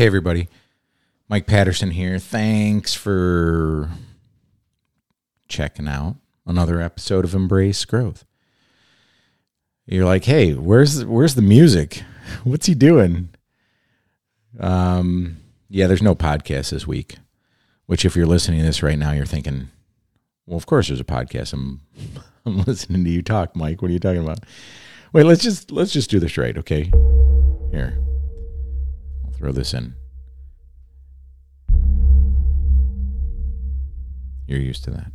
Hey, everybody. Mike Patterson here. Thanks for checking out another episode of Embrace Growth. You're like, hey, where's where's the music? What's he doing? Um, yeah, there's no podcast this week. Which, if you're listening to this right now, you're thinking, well, of course there's a podcast. I'm I'm listening to you talk, Mike. What are you talking about? Wait, let's just let's just do this right, okay? Here. Throw this in. You're used to that.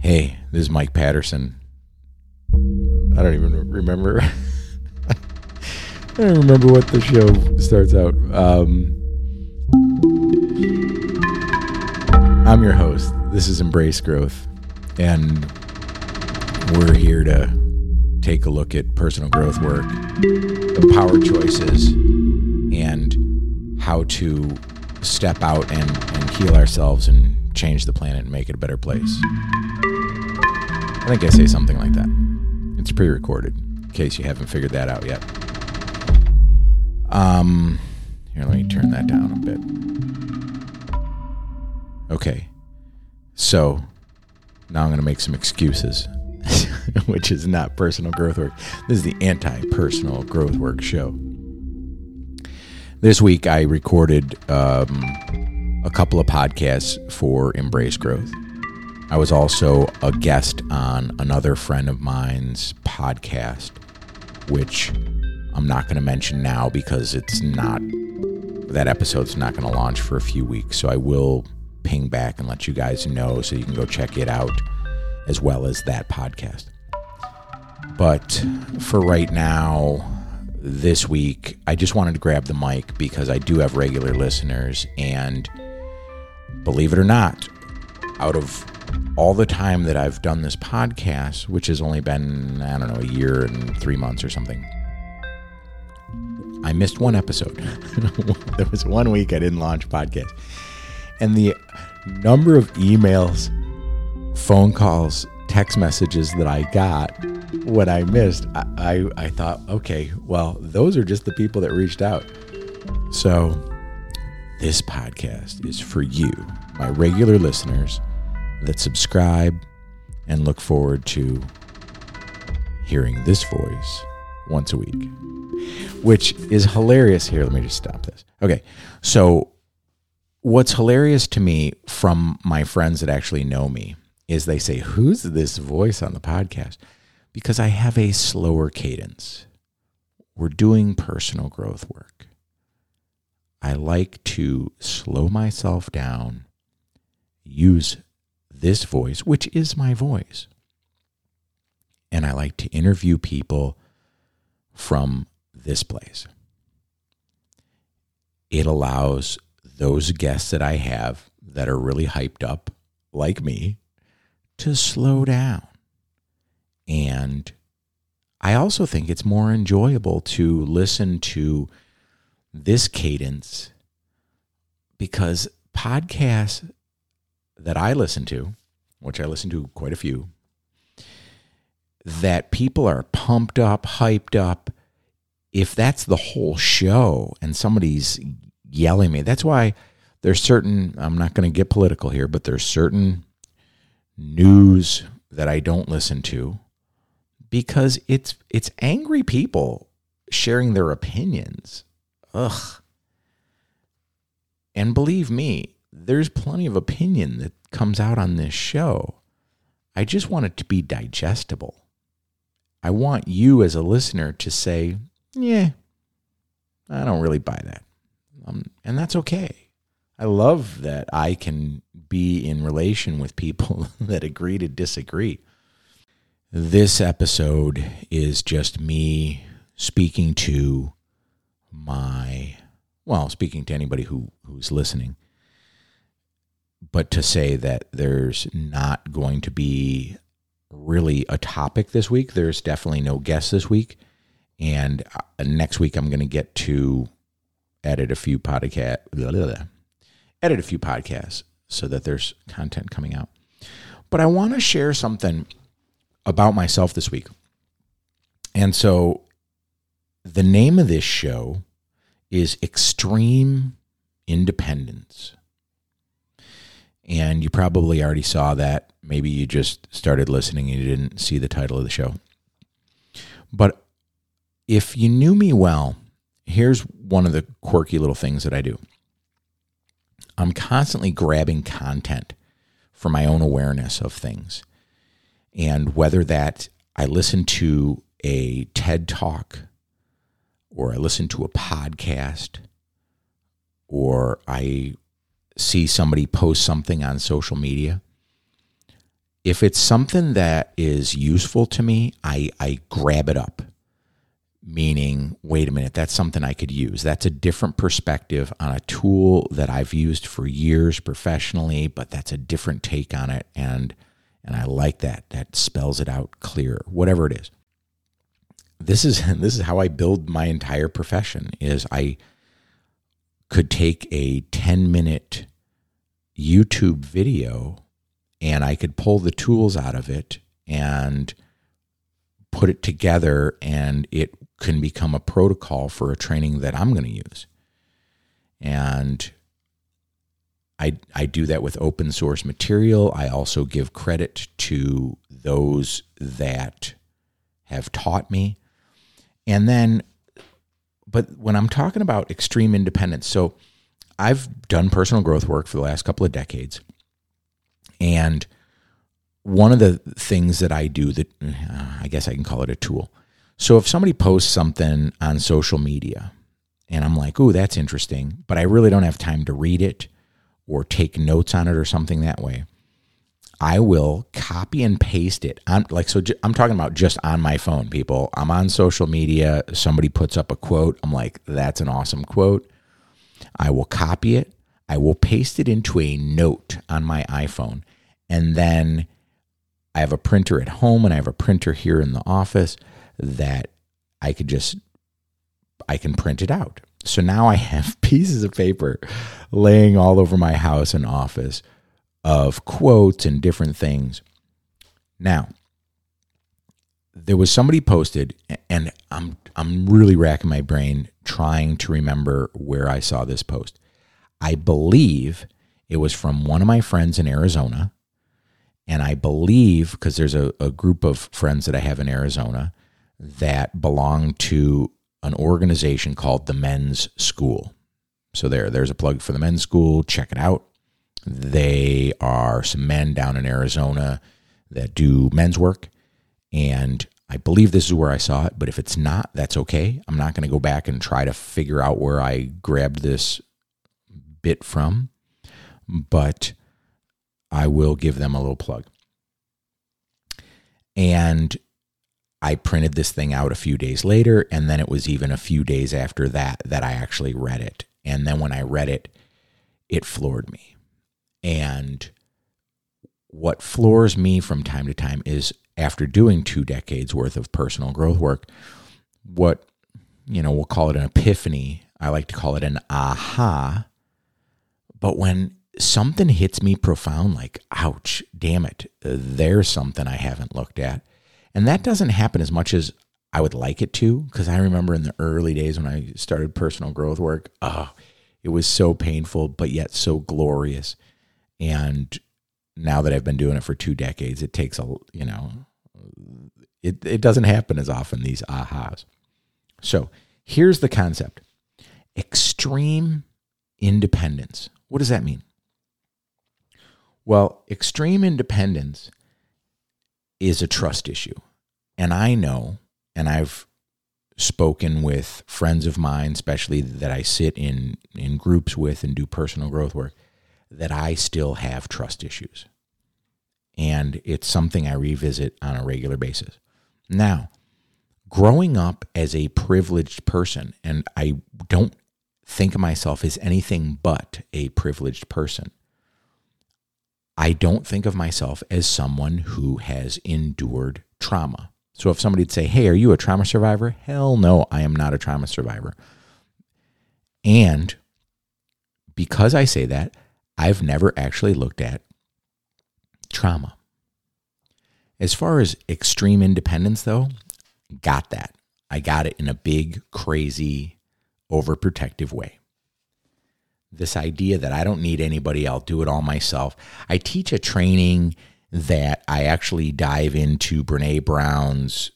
Hey, this is Mike Patterson. I don't even remember. I don't remember what the show starts out. Um, I'm your host. This is Embrace Growth, and we're here to take a look at personal growth work, the power choices, and how to step out and, and heal ourselves and change the planet and make it a better place. I think I say something like that. It's pre recorded, in case you haven't figured that out yet. Um, here, let me turn that down a bit. Okay. So, now I'm going to make some excuses, which is not personal growth work. This is the anti personal growth work show. This week, I recorded um, a couple of podcasts for Embrace Growth. I was also a guest on another friend of mine's podcast, which I'm not going to mention now because it's not, that episode's not going to launch for a few weeks. So I will ping back and let you guys know so you can go check it out as well as that podcast. But for right now, this week, I just wanted to grab the mic because I do have regular listeners. And believe it or not, out of all the time that I've done this podcast, which has only been, I don't know, a year and three months or something, I missed one episode. there was one week I didn't launch podcast. And the number of emails, phone calls, text messages that I got when I missed, I, I, I thought, okay, well, those are just the people that reached out. So this podcast is for you, my regular listeners that subscribe and look forward to hearing this voice once a week, which is hilarious. Here, let me just stop this. Okay. So, what's hilarious to me from my friends that actually know me is they say, Who's this voice on the podcast? Because I have a slower cadence. We're doing personal growth work. I like to slow myself down, use this voice, which is my voice. And I like to interview people from this place. It allows those guests that I have that are really hyped up, like me, to slow down. And I also think it's more enjoyable to listen to this cadence because podcasts that I listen to, which I listen to quite a few, that people are pumped up, hyped up. If that's the whole show and somebody's yelling me, that's why there's certain, I'm not going to get political here, but there's certain news that I don't listen to because it's it's angry people sharing their opinions. Ugh. And believe me, there's plenty of opinion that comes out on this show. I just want it to be digestible. I want you as a listener to say, yeah, I don't really buy that. Um, and that's okay. I love that I can be in relation with people that agree to disagree. This episode is just me speaking to my, well, speaking to anybody who, who's listening but to say that there's not going to be really a topic this week, there's definitely no guest this week. And uh, next week, I'm going to get to edit a few podcast, edit a few podcasts so that there's content coming out. But I want to share something about myself this week. And so the name of this show is Extreme Independence. And you probably already saw that. Maybe you just started listening and you didn't see the title of the show. But if you knew me well, here's one of the quirky little things that I do I'm constantly grabbing content for my own awareness of things. And whether that I listen to a TED talk or I listen to a podcast or I see somebody post something on social media, if it's something that is useful to me, I, I grab it up. Meaning, wait a minute, that's something I could use. That's a different perspective on a tool that I've used for years professionally, but that's a different take on it. And and I like that. That spells it out clear, whatever it is. This is this is how I build my entire profession is I could take a 10 minute YouTube video and I could pull the tools out of it and put it together and it can become a protocol for a training that I'm going to use. And I, I do that with open source material. I also give credit to those that have taught me. And then, but when I'm talking about extreme independence, so I've done personal growth work for the last couple of decades. And one of the things that I do that uh, I guess I can call it a tool. So if somebody posts something on social media and I'm like, oh, that's interesting, but I really don't have time to read it or take notes on it or something that way, I will copy and paste it I'm like so I'm talking about just on my phone people. I'm on social media, somebody puts up a quote, I'm like that's an awesome quote. I will copy it, I will paste it into a note on my iPhone and then I have a printer at home and I have a printer here in the office that I could just I can print it out. So now I have pieces of paper laying all over my house and office of quotes and different things. Now, there was somebody posted and I'm I'm really racking my brain trying to remember where I saw this post. I believe it was from one of my friends in Arizona. And I believe, because there's a, a group of friends that I have in Arizona that belong to an organization called the Men's School. So there, there's a plug for the Men's School. Check it out. They are some men down in Arizona that do men's work, and I believe this is where I saw it. But if it's not, that's okay. I'm not going to go back and try to figure out where I grabbed this bit from, but I will give them a little plug. And I printed this thing out a few days later, and then it was even a few days after that that I actually read it. And then when I read it, it floored me. And what floors me from time to time is after doing two decades worth of personal growth work, what, you know, we'll call it an epiphany. I like to call it an aha. But when something hits me profound, like, ouch, damn it, there's something I haven't looked at and that doesn't happen as much as I would like it to, because I remember in the early days when I started personal growth work, oh, it was so painful, but yet so glorious. And now that I've been doing it for two decades, it takes a, you know, it, it doesn't happen as often, these ahas. So here's the concept extreme independence. What does that mean? Well, extreme independence is a trust issue. And I know, and I've spoken with friends of mine, especially that I sit in, in groups with and do personal growth work, that I still have trust issues. And it's something I revisit on a regular basis. Now, growing up as a privileged person, and I don't think of myself as anything but a privileged person, I don't think of myself as someone who has endured trauma. So if somebody'd say, Hey, are you a trauma survivor? Hell no, I am not a trauma survivor. And because I say that, I've never actually looked at trauma. As far as extreme independence, though, got that. I got it in a big, crazy, overprotective way. This idea that I don't need anybody, I'll do it all myself. I teach a training that I actually dive into Brene Brown's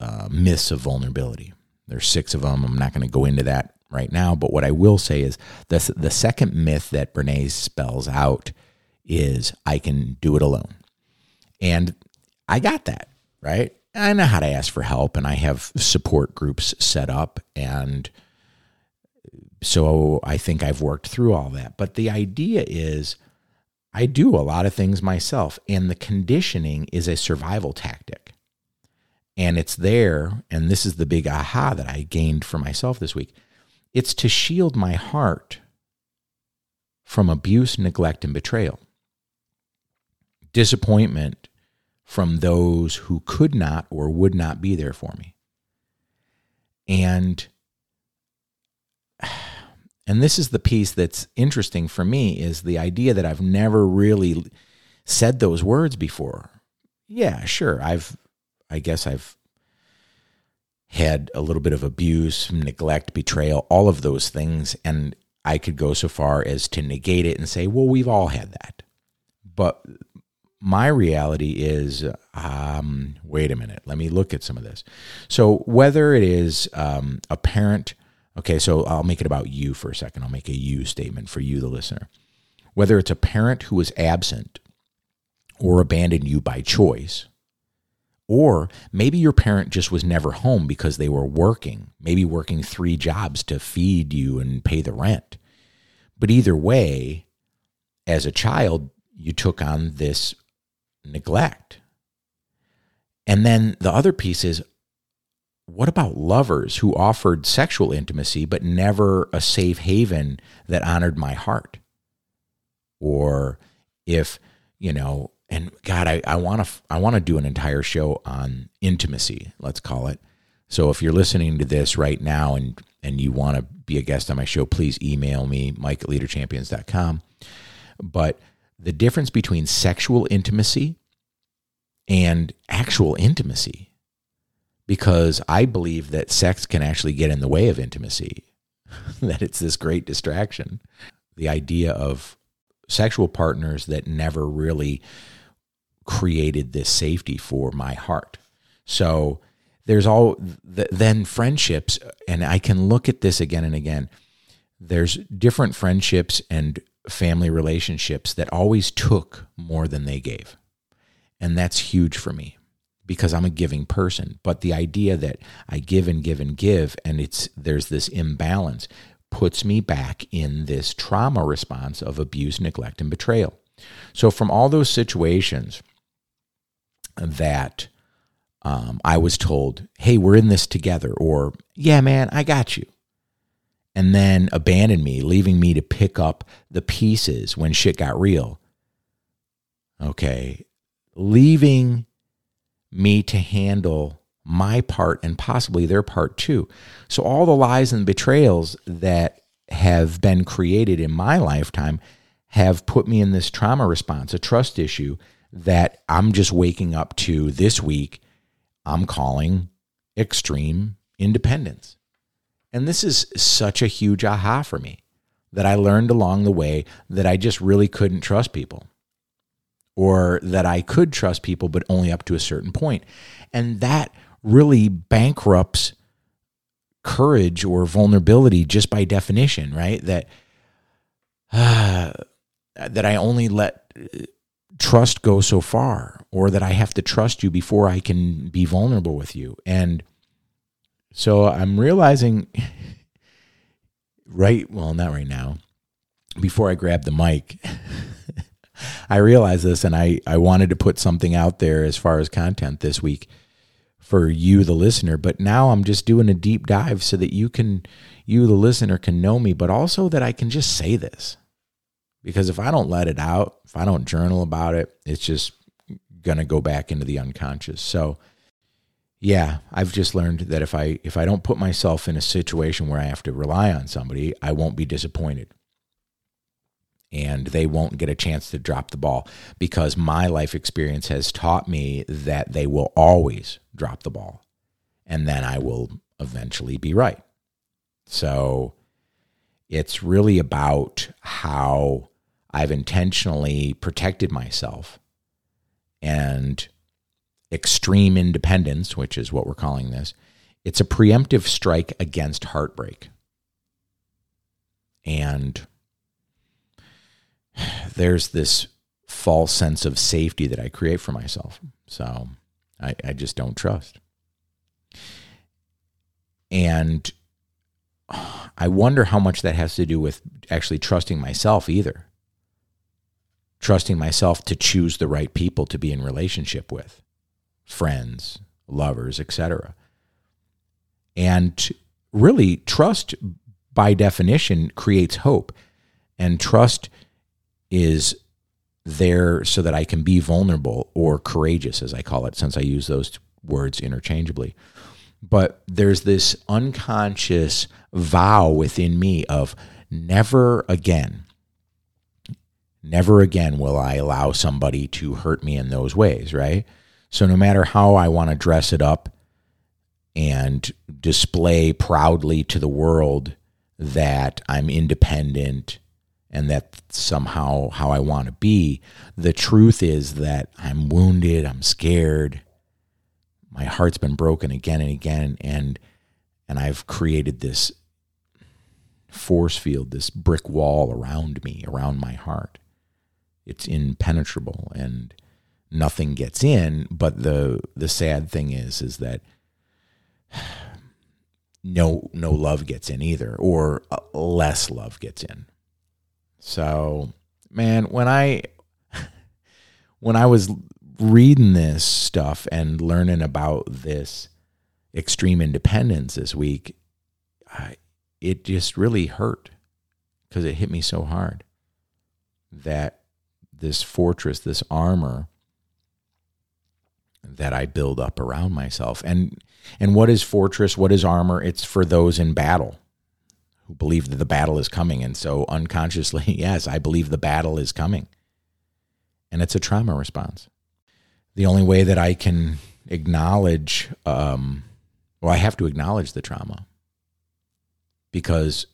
uh, myths of vulnerability. There's six of them. I'm not going to go into that right now, but what I will say is the, the second myth that Brene spells out is I can do it alone. And I got that, right? I know how to ask for help and I have support groups set up. And so I think I've worked through all that. But the idea is I do a lot of things myself, and the conditioning is a survival tactic. And it's there, and this is the big aha that I gained for myself this week. It's to shield my heart from abuse, neglect, and betrayal. Disappointment from those who could not or would not be there for me. And and this is the piece that's interesting for me is the idea that I've never really said those words before. Yeah, sure. I've I guess I've had a little bit of abuse, neglect, betrayal, all of those things and I could go so far as to negate it and say, well, we've all had that. But my reality is um, wait a minute, let me look at some of this. So, whether it is um, a parent, okay, so I'll make it about you for a second. I'll make a you statement for you, the listener. Whether it's a parent who was absent or abandoned you by choice, or maybe your parent just was never home because they were working, maybe working three jobs to feed you and pay the rent. But either way, as a child, you took on this neglect. And then the other piece is what about lovers who offered sexual intimacy but never a safe haven that honored my heart? Or if, you know, and God, I, I want to I want to do an entire show on intimacy, let's call it. So if you're listening to this right now and and you want to be a guest on my show, please email me, mike at leaderchampions.com. But the difference between sexual intimacy and actual intimacy because I believe that sex can actually get in the way of intimacy, that it's this great distraction. The idea of sexual partners that never really created this safety for my heart. So there's all then friendships, and I can look at this again and again. There's different friendships and family relationships that always took more than they gave. And that's huge for me because I'm a giving person. But the idea that I give and give and give and it's there's this imbalance puts me back in this trauma response of abuse, neglect, and betrayal. So from all those situations that um, I was told, hey, we're in this together, or yeah, man, I got you. And then abandon me, leaving me to pick up the pieces when shit got real. Okay leaving me to handle my part and possibly their part too. So, all the lies and betrayals that have been created in my lifetime have put me in this trauma response, a trust issue that I'm just waking up to this week. I'm calling extreme independence. And this is such a huge aha for me that I learned along the way that I just really couldn't trust people or that I could trust people, but only up to a certain point. And that really bankrupts courage or vulnerability just by definition, right? That uh, that I only let uh, trust go so far, or that I have to trust you before I can be vulnerable with you. And so I'm realizing right, well, not right now, before I grab the mic. I realized this and I, I wanted to put something out there as far as content this week for you, the listener. But now I'm just doing a deep dive so that you can, you, the listener, can know me, but also that I can just say this. Because if I don't let it out, if I don't journal about it, it's just going to go back into the unconscious. So, yeah, I've just learned that if I if I don't put myself in a situation where I have to rely on somebody, I won't be disappointed and they won't get a chance to drop the ball because my life experience has taught me that they will always drop the ball and then I will eventually be right. So it's really about how I've intentionally protected myself and extreme independence, which is what we're calling this. It's a preemptive strike against heartbreak. And there's this false sense of safety that I create for myself. So I, I just don't trust. And I wonder how much that has to do with actually trusting myself, either. Trusting myself to choose the right people to be in relationship with, friends, lovers, etc. And really, trust by definition creates hope. And trust is there so that I can be vulnerable or courageous, as I call it, since I use those words interchangeably. But there's this unconscious vow within me of never again, never again will I allow somebody to hurt me in those ways, right? So no matter how I want to dress it up and display proudly to the world that I'm independent and that somehow how I want to be. The truth is that I'm wounded, I'm scared. My heart's been broken again and again and and I've created this force field, this brick wall around me, around my heart. It's impenetrable and nothing gets in, but the the sad thing is is that no no love gets in either or uh, less love gets in so, man, when I when I was reading this stuff and learning about this extreme independence this week, I, it just really hurt because it hit me so hard that this fortress, this armor that I build up around myself. And and what is fortress? What is armor? It's for those in battle believe that the battle is coming. And so unconsciously, yes, I believe the battle is coming. And it's a trauma response. The only way that I can acknowledge, um, well, I have to acknowledge the trauma. Because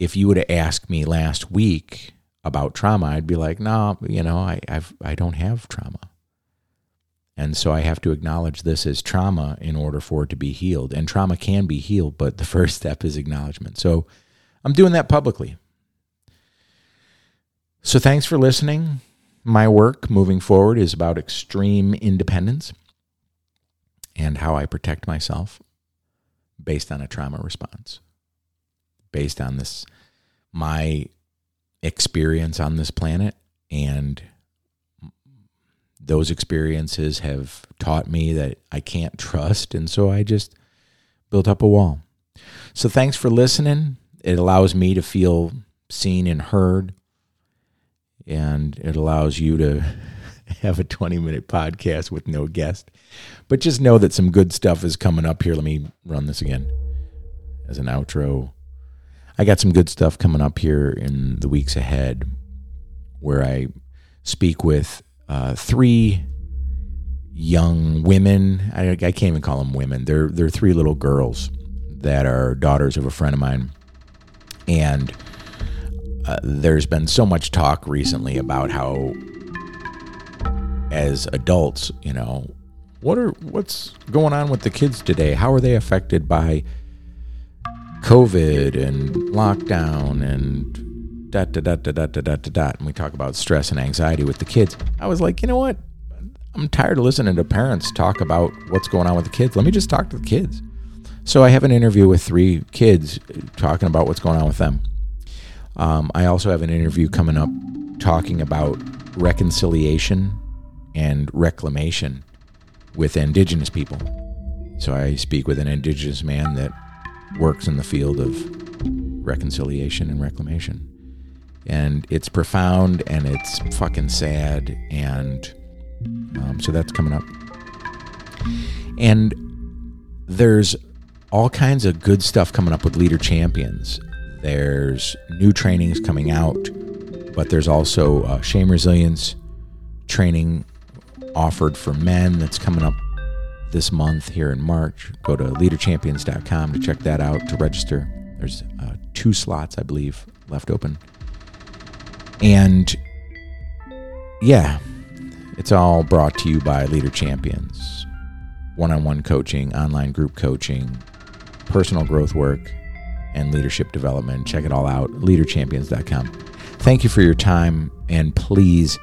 if you would have asked me last week about trauma, I'd be like, no, you know, I, I've, I don't have trauma. And so I have to acknowledge this as trauma in order for it to be healed. And trauma can be healed, but the first step is acknowledgement. So I'm doing that publicly. So thanks for listening. My work moving forward is about extreme independence and how I protect myself based on a trauma response, based on this, my experience on this planet and those experiences have taught me that I can't trust. And so I just built up a wall. So thanks for listening. It allows me to feel seen and heard. And it allows you to have a 20 minute podcast with no guest. But just know that some good stuff is coming up here. Let me run this again as an outro. I got some good stuff coming up here in the weeks ahead where I speak with uh, three young women. I, I, can't even call them women. They're they're three little girls that are daughters of a friend of mine, and uh, there's been so much talk recently about how, as adults, you know, what are what's going on with the kids today? How are they affected by COVID and lockdown and dot, dot, dot, dot, dot, dot, dot, dot. And we talk about stress and anxiety with the kids. I was like, you know what? I'm tired of listening to parents talk about what's going on with the kids. Let me just talk to the kids. So I have an interview with three kids uh, talking about what's going on with them. Um, I also have an interview coming up talking about reconciliation and reclamation with indigenous people. So I speak with an indigenous man that works in the field of reconciliation and reclamation and it's profound and it's fucking sad and um, so that's coming up and there's all kinds of good stuff coming up with leader champions there's new trainings coming out but there's also uh, shame resilience training offered for men that's coming up this month here in March. Go to leaderchampions.com to check that out to register. There's uh, two slots, I believe, left open. And yeah, it's all brought to you by Leader Champions one on one coaching, online group coaching, personal growth work, and leadership development. Check it all out, leaderchampions.com. Thank you for your time, and please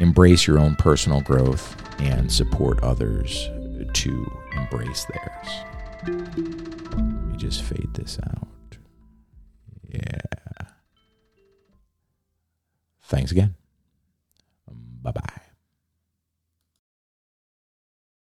embrace your own personal growth and support others to embrace theirs. Let me just fade this out. Yeah. Thanks again. Bye bye.